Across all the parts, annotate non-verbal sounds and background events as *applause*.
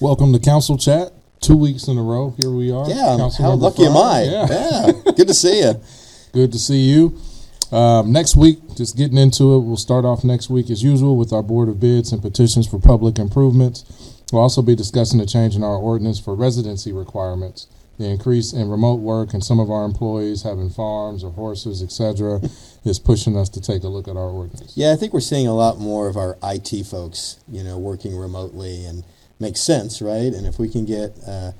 Welcome to Council Chat. Two weeks in a row, here we are. Yeah, Council how lucky am I? Frye. Yeah. good to see you. *laughs* Good to see you. Um, next week, just getting into it, we'll start off next week as usual with our Board of Bids and Petitions for Public Improvements. We'll also be discussing the change in our ordinance for residency requirements, the increase in remote work, and some of our employees having farms or horses, etc., *laughs* is pushing us to take a look at our ordinance. Yeah, I think we're seeing a lot more of our IT folks, you know, working remotely and makes sense, right? And if we can get uh,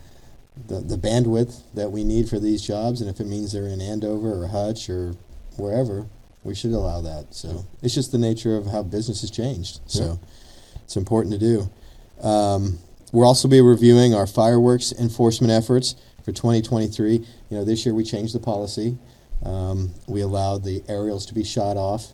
the, the bandwidth that we need for these jobs, and if it means they're in Andover or Hutch or wherever, we should allow that. So it's just the nature of how business has changed. So it's important to do. Um, we'll also be reviewing our fireworks enforcement efforts for 2023. You know, this year we changed the policy. Um, we allowed the aerials to be shot off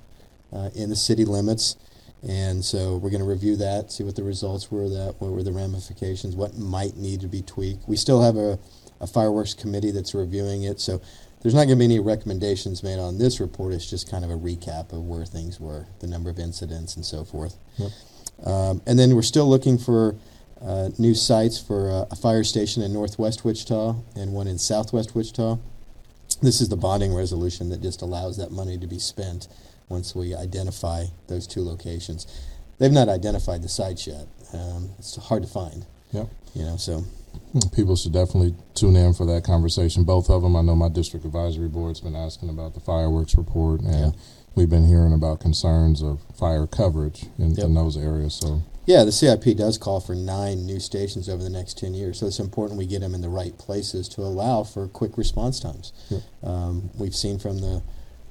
uh, in the city limits. And so we're going to review that, see what the results were, that what were the ramifications, what might need to be tweaked. We still have a, a fireworks committee that's reviewing it, so there's not going to be any recommendations made on this report. It's just kind of a recap of where things were, the number of incidents, and so forth. Yep. Um, and then we're still looking for uh, new sites for uh, a fire station in northwest Wichita and one in southwest Wichita. This is the bonding resolution that just allows that money to be spent once we identify those two locations. They've not identified the sites yet. Um, it's hard to find, Yep. you know. So People should definitely tune in for that conversation. Both of them. I know my district advisory board's been asking about the fireworks report, and Yeah. we've been hearing about concerns of fire coverage in, Yep. in those areas. So, yeah, the CIP does call for nine new stations over the next ten years. So it's important we get them in the right places to allow for quick response times. Yep. Um, we've seen from the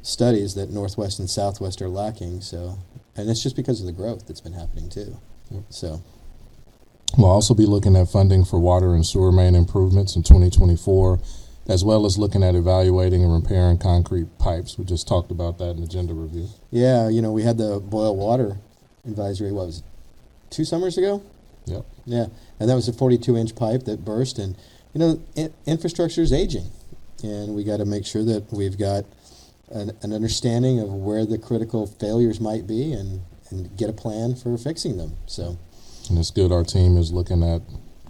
studies that northwest and southwest are lacking. So, and it's just because of the growth that's been happening too. So. we'll also be looking at funding for water and sewer main improvements in 2024, as well as looking at evaluating and repairing concrete pipes. We just talked about that in the agenda review. Yeah, you know, we had the boil water advisory, what was it, two summers ago? Yep. Yeah, and that was a 42 inch pipe that burst. And, you know, in- infrastructure is aging. And we got to make sure that we've got an, an understanding of where the critical failures might be and, and get a plan for fixing them. So, And it's good our team is looking at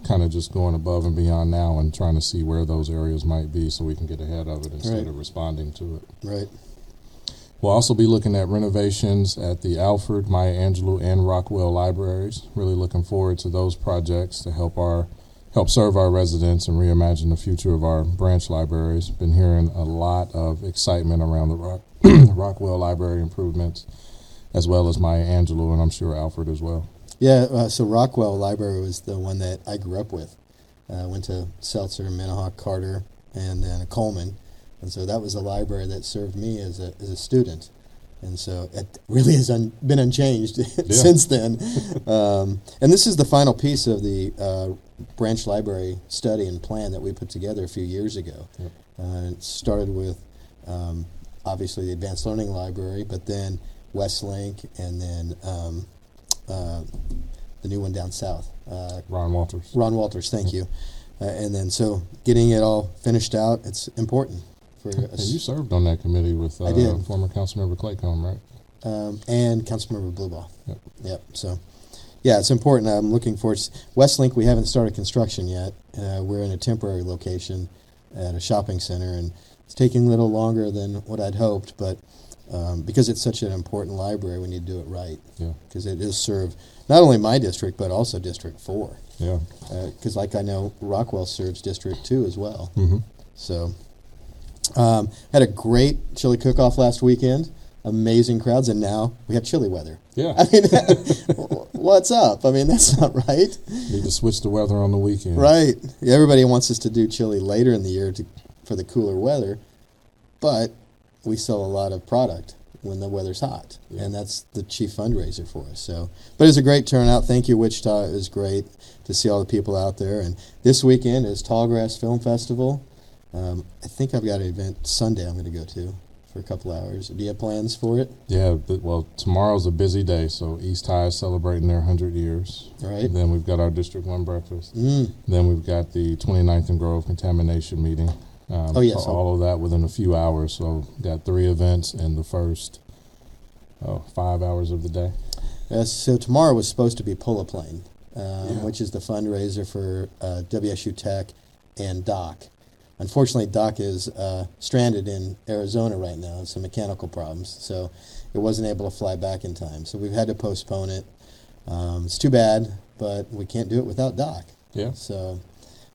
kind of just going above and beyond now and trying to see where those areas might be so we can get ahead of it instead Right. of responding to it. right. We'll also be looking at renovations at the Alford, Maya Angelou, and Rockwell libraries. Really looking forward to those projects to help our help serve our residents and reimagine the future of our branch libraries. Been hearing a lot of excitement around the Rock, *clears throat* Rockwell library improvements, as well as Maya Angelou, and I'm sure Alford as well. Yeah, uh, so Rockwell Library was the one that I grew up with. I uh, went to Seltzer, Minneha, Carter, and then Coleman. And so that was a library that served me as a, as a student. And so it really has un- been unchanged *laughs* since then. Um, and this is the final piece of the uh, branch library study and plan that we put together a few years ago. Yep. Uh, it started with um, obviously the Advanced Learning Library, but then Westlink, and then um, uh, the new one down south. Uh, Ron Walters. Ron Walters, thank you. Uh, and then so getting it all finished out, it's important for And you served on that committee with uh, I did. former Councilmember Claycomb, right? um, and Councilmember Blubaugh. Yep. Yep. So, yeah, it's important. I'm looking forward. for Westlink. We haven't started construction yet. Uh, we're in a temporary location at a shopping center, and it's taking a little longer than what I'd hoped. But um, because it's such an important library, we need to do it right. Yeah. Because it does serve not only my district but also District Four. Yeah. Because, like I know, Rockwell serves District Two as well. Mm-hmm. So, um, had a great chili cook-off last weekend. Amazing crowds, and now we have chilly weather. Yeah. *laughs* I mean, *laughs* what's up? I mean, that's not right. Need to switch the weather on the weekend. Right. Everybody wants us to do chili later in the year to, for the cooler weather, but we sell a lot of product when the weather's hot, Yeah. and that's the chief fundraiser for us. So, but it's a great turnout. Thank you, Wichita. It was great to see all the people out there. And this weekend is Tallgrass Film Festival. Um, I think I've got an event Sunday I'm going to go to for a couple hours. Do you have plans for it? Yeah, but, well, tomorrow's a busy day, so East High is celebrating their 100 years. All right. Then we've got our District 1 breakfast. Mm. Then we've got the 29th and Grove contamination meeting. Um, Oh, yes. All of that within a few hours. So got three events in the first oh, five hours of the day. Uh, so tomorrow was supposed to be pull a plane, um, Yeah. which is the fundraiser for uh, WSU Tech and Doc. Unfortunately, Doc is uh, stranded in Arizona right now. Some mechanical problems, so it wasn't able to fly back in time. So we've had to postpone it. Um, it's too bad, but we can't do it without Doc. Yeah. So,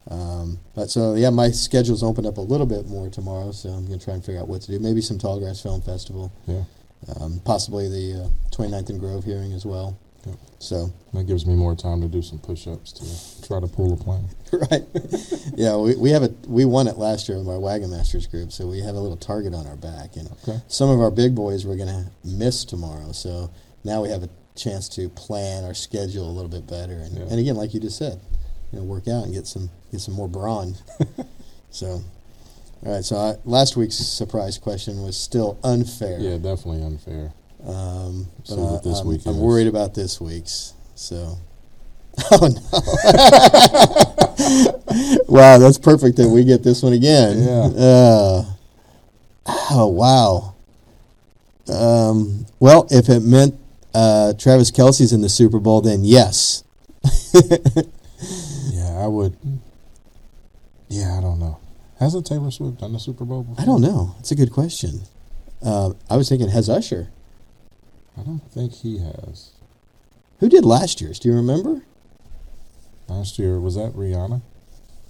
um, but so yeah, my schedule's opened up a little bit more tomorrow, so I'm gonna try and figure out what to do. Maybe some Tallgrass Film Festival, Yeah. um, possibly the uh, 29th and Grove hearing as well. Yep. So, That gives me more time to do some push-ups to try to pull a plane. *laughs* right, yeah, we, we have a we won it last year with our Wagon Masters group, so we have a little target on our back, and Okay. some of our big boys we're gonna miss tomorrow. So now we have a chance to plan our schedule a little bit better, and, Yeah. and again, like you just said, you know, work out and get some get some more brawn. *laughs* so, all right. So I, last week's surprise question was still unfair. Yeah, definitely unfair. Um, but what I, this I'm, week I'm worried about this week's. So. *laughs* Oh no! *laughs* wow, that's perfect that we get this one again. Yeah. Uh, oh wow. Um, well, if it meant uh, Travis Kelce's in the Super Bowl, then yes. *laughs* Yeah, I would. Yeah, I don't know. Hasn't Taylor Swift done the Super Bowl before? I don't know. It's a good question. Uh, I was thinking, has Usher? I don't think he has. Who did last year's? Do you remember? Last year was that Rihanna?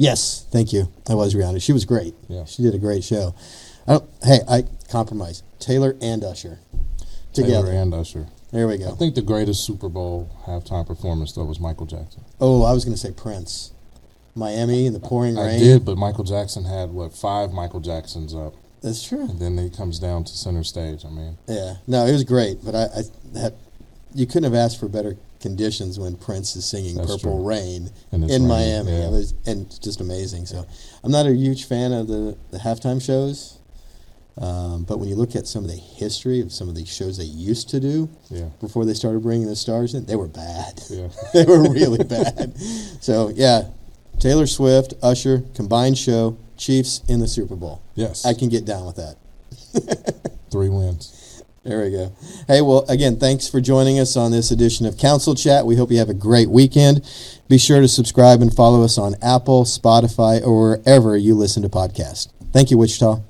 Yes, thank you. That was Rihanna. She was great. Yeah. She did a great show. I don't, hey, I compromise. Taylor and Usher together. Taylor and Usher. there we go. I think the greatest Super Bowl halftime performance though was Michael Jackson. Oh, I was going to say Prince. Miami and the pouring I rain. I did, but Michael Jackson had what five Michael Jacksons up, That's true. and then he comes down to center stage. I mean, Yeah, no, it was great, but I, I that you couldn't have asked for better conditions when Prince is singing That's "Purple true. Rain" in raining, Miami. yeah. It was and it's just amazing. So, I'm not a huge fan of the the halftime shows, um, but when you look at some of the history of some of the shows they used to do yeah, before they started bringing the stars in, they were bad. yeah, *laughs* they were really bad. So yeah, Taylor Swift, Usher, combined show, Chiefs in the Super Bowl. yes. I can get down with that. *laughs* Three wins. There we go. Hey, well, again, thanks for joining us on this edition of Council Chat. We hope you have a great weekend. Be sure to subscribe and follow us on Apple, Spotify, or wherever you listen to podcasts. Thank you, Wichita.